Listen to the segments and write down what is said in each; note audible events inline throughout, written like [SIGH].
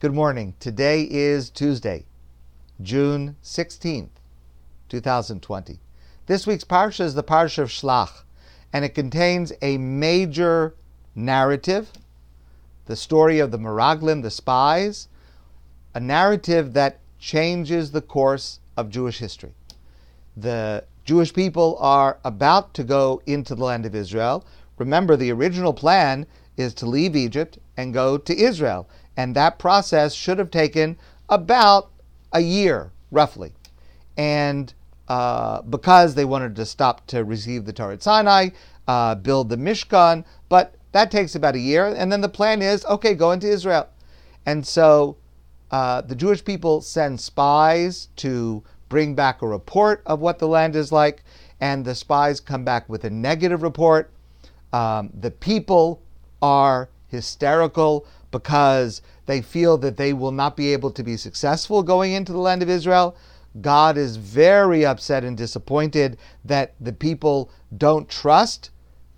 Good morning. Today is Tuesday, June 16th, 2020. This week's parsha is the parsha of Shlach, and it contains a major narrative, the story of the Meraglim, the spies, a narrative that changes the course of Jewish history. The Jewish people are about to go into the land of Israel. Remember, the original plan is to leave Egypt and go to Israel. And that process should have taken about a year, roughly. And uh, because they wanted to stop to receive the Torah Sinai, uh, build the Mishkan, but that takes about a year. And then the plan is okay, go into Israel. And so uh, the Jewish people send spies to bring back a report of what the land is like, and the spies come back with a negative report. Um, the people are hysterical because they feel that they will not be able to be successful going into the land of Israel. God is very upset and disappointed that the people don't trust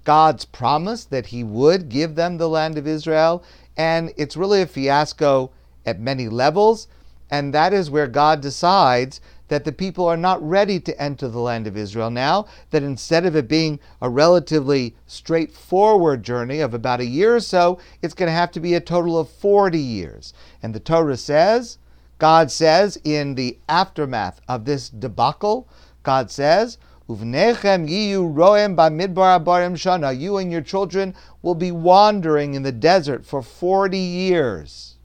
God's promise that He would give them the land of Israel. And it's really a fiasco at many levels. And that is where God decides that the people are not ready to enter the land of Israel now, that instead of it being a relatively straightforward journey of about a year or so, it's going to have to be a total of 40 years. And the Torah says, God says in the aftermath of this debacle, God says, Uvnechem yiyu roem bamidbar abarim shana. You and your children will be wandering in the desert for 40 years.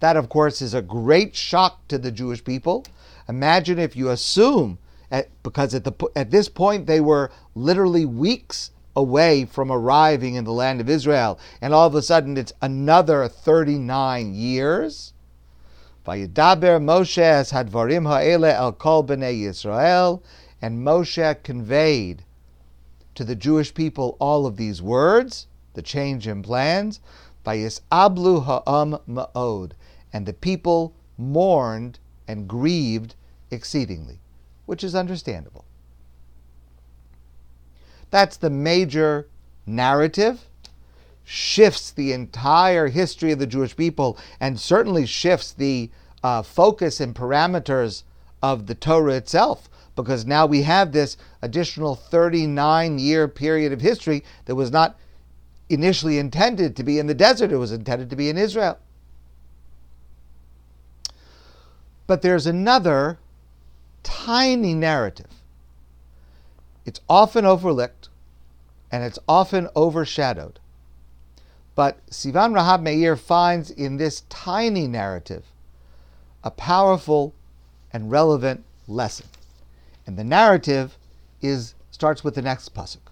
That, of course, is a great shock to the Jewish people. Imagine if you assume, at, because at, the, at this point they were literally weeks away from arriving in the land of Israel, and all of a sudden it's another 39 years. Vayidaber Moshe as hadvarim ha'ele el kol b'nei Yisrael, and Moshe conveyed to the Jewish people all of these words, the change in plans. Vayis ablu ha'am ma'od, and the people mourned and grieved exceedingly, which is understandable. That's the major narrative, shifts the entire history of the Jewish people, and certainly shifts the uh, focus and parameters of the Torah itself, because now we have this additional 39 year period of history that was not initially intended to be in the desert, it was intended to be in Israel. But there's another tiny narrative. It's often overlooked and it's often overshadowed. But Sivan Rahav Meir finds in this tiny narrative a powerful and relevant lesson. And the narrative is starts with the next pasuk.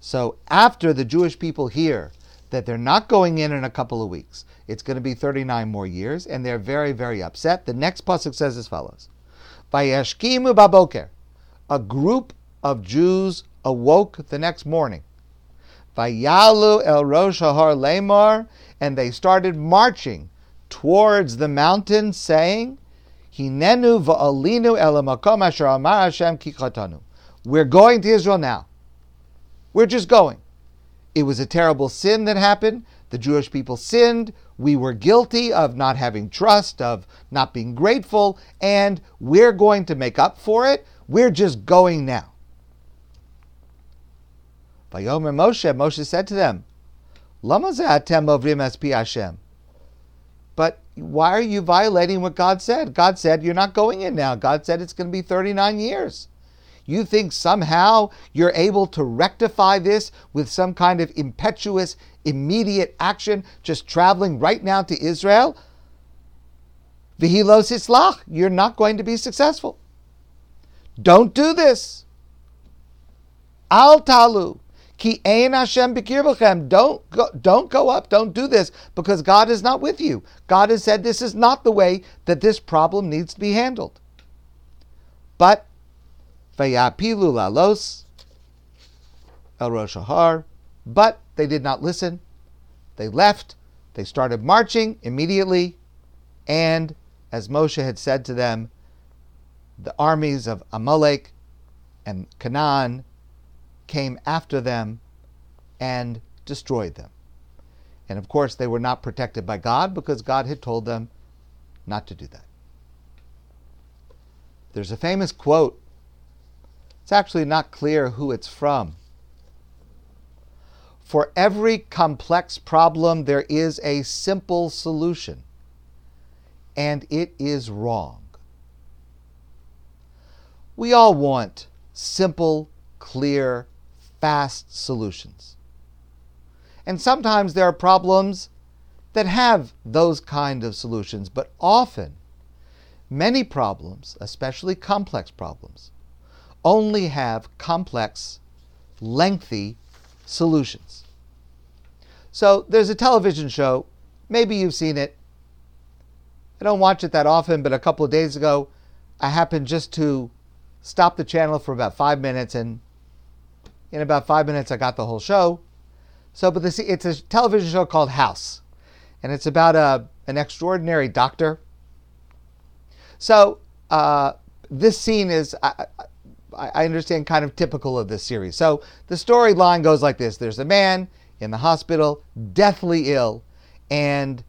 So after the Jewish people hear that they're not going in in a couple of weeks, it's going to be 39 more years, and they're very, very upset. The next pasuk says as follows: Vayashkimu baboker, a group of Jews awoke the next morning. Vayalu el Rosh Har and they started marching towards the mountain, saying, Hinenu va'alinu el Hashem kikatanu. We're going to Israel now. We're just going. It was a terrible sin that happened. The Jewish people sinned. We were guilty of not having trust, of not being grateful, and we're going to make up for it. We're just going now. Vayomer Moshe, Moshe said to them, Lama ovrim es Hashem. But why are you violating what God said? God said you're not going in now. God said it's going to be 39 years. You think somehow you're able to rectify this with some kind of impetuous, immediate action, just traveling right now to Israel? Vihilos islach, you're not going to be successful. Don't do this. Al talu. Ki ein Hashem Don't go, don't go up. Don't do this because God is not with you. God has said this is not the way that this problem needs to be handled. But Vayapilu lalos el Rosh Har, but they did not listen. They left. They started marching immediately, and as Moshe had said to them, the armies of Amalek and Canaan came after them and destroyed them. And of course, they were not protected by God because God had told them not to do that. There's a famous quote. It's actually not clear who it's from. For every complex problem, there is a simple solution, and it is wrong. We all want simple, clear, fast solutions. And sometimes there are problems that have those kind of solutions, but often many problems, especially complex problems, only have complex, lengthy solutions. So there's a television show, maybe you've seen it. I don't watch it that often, but a couple of days ago, I happened just to stop the channel for about five minutes, and in about five minutes, I got the whole show. So, but this, it's a television show called House, and it's about a, an extraordinary doctor. So, uh, this scene is, I, I understand, kind of typical of this series. So, the storyline goes like this there's a man in the hospital, deathly ill, and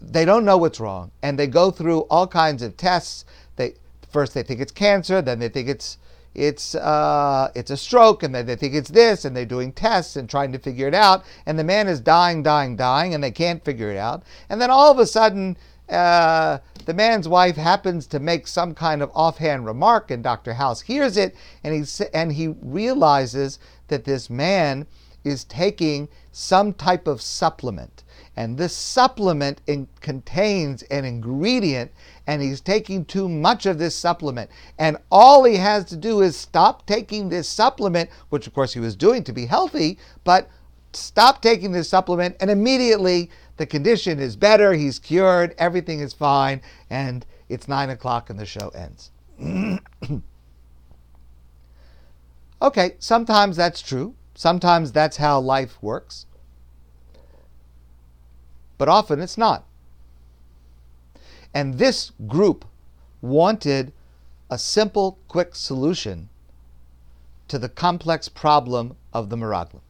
they don't know what's wrong, and they go through all kinds of tests. They first they think it's cancer, then they think it's it's uh, it's a stroke, and then they think it's this, and they're doing tests and trying to figure it out, and the man is dying, dying, dying, and they can't figure it out, and then all of a sudden. Uh, the man's wife happens to make some kind of offhand remark, and Dr. House hears it, and he and he realizes that this man is taking some type of supplement. And this supplement in, contains an ingredient, and he's taking too much of this supplement. And all he has to do is stop taking this supplement, which of course he was doing to be healthy, but stop taking this supplement, and immediately the condition is better, he's cured, everything is fine, and it's nine o'clock and the show ends. [CLEARS THROAT] okay, sometimes that's true. Sometimes that's how life works, but often it's not. And this group wanted a simple, quick solution to the complex problem of the Meraglim.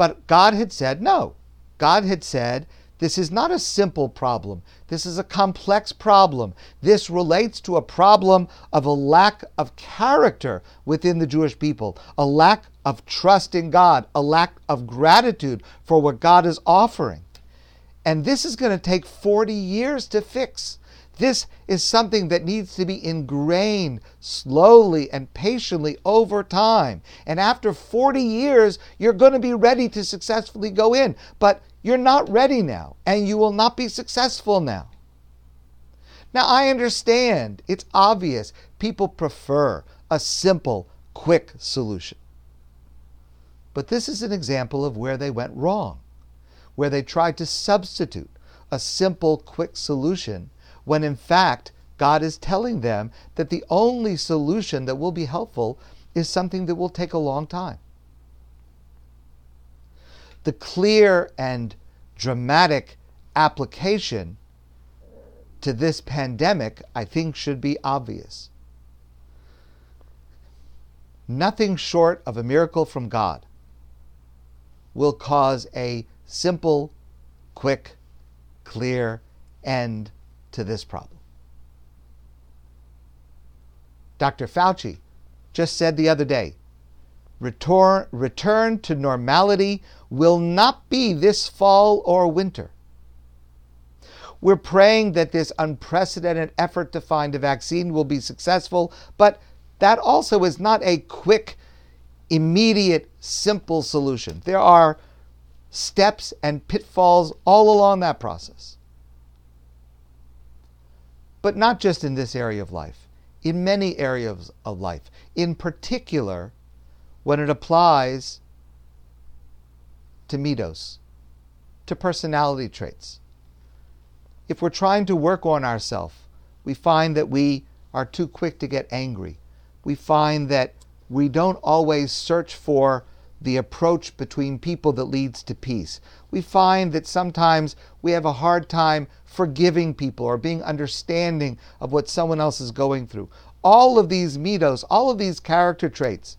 But God had said no. God had said this is not a simple problem. This is a complex problem. This relates to a problem of a lack of character within the Jewish people, a lack of trust in God, a lack of gratitude for what God is offering. And this is going to take 40 years to fix. This is something that needs to be ingrained slowly and patiently over time. And after 40 years, you're going to be ready to successfully go in. But you're not ready now, and you will not be successful now. Now, I understand, it's obvious, people prefer a simple, quick solution. But this is an example of where they went wrong, where they tried to substitute a simple, quick solution when in fact God is telling them that the only solution that will be helpful is something that will take a long time the clear and dramatic application to this pandemic, I think, should be obvious. Nothing short of a miracle from God will cause a simple, quick, clear end to this problem. Dr. Fauci just said the other day return, return to normality will not be this fall or winter. We're praying that this unprecedented effort to find a vaccine will be successful, but that also is not a quick, immediate, simple solution. There are steps and pitfalls all along that process. But not just in this area of life, in many areas of life. In particular, when it applies to midos, to personality traits. If we're trying to work on ourselves, we find that we are too quick to get angry. We find that we don't always search for the approach between people that leads to peace. We find that sometimes we have a hard time forgiving people or being understanding of what someone else is going through. All of these midos, all of these character traits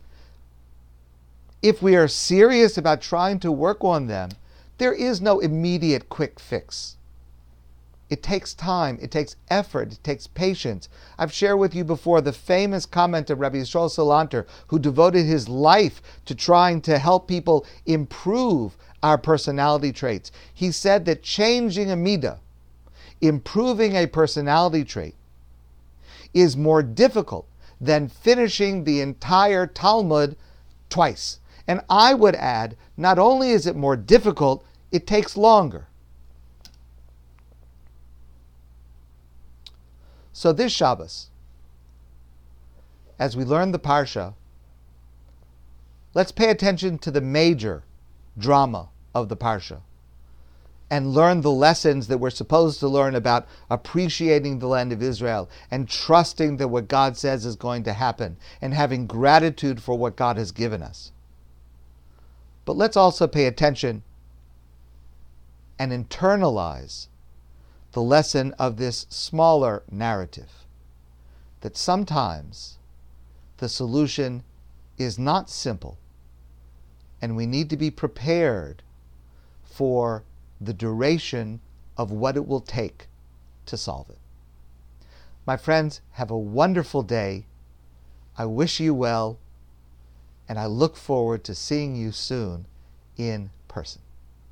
if we are serious about trying to work on them, there is no immediate quick fix. It takes time, it takes effort, it takes patience. I've shared with you before the famous comment of Rabbi Yisrael Salanter, who devoted his life to trying to help people improve our personality traits. He said that changing a midah, improving a personality trait, is more difficult than finishing the entire Talmud twice. And I would add, not only is it more difficult, it takes longer. So this Shabbos, as we learn the Parsha, let's pay attention to the major drama of the Parsha and learn the lessons that we're supposed to learn about appreciating the land of Israel and trusting that what God says is going to happen and having gratitude for what God has given us. But let's also pay attention and internalize the lesson of this smaller narrative that sometimes the solution is not simple and we need to be prepared for the duration of what it will take to solve it. My friends, have a wonderful day. I wish you well, and I look forward to seeing you soon in person.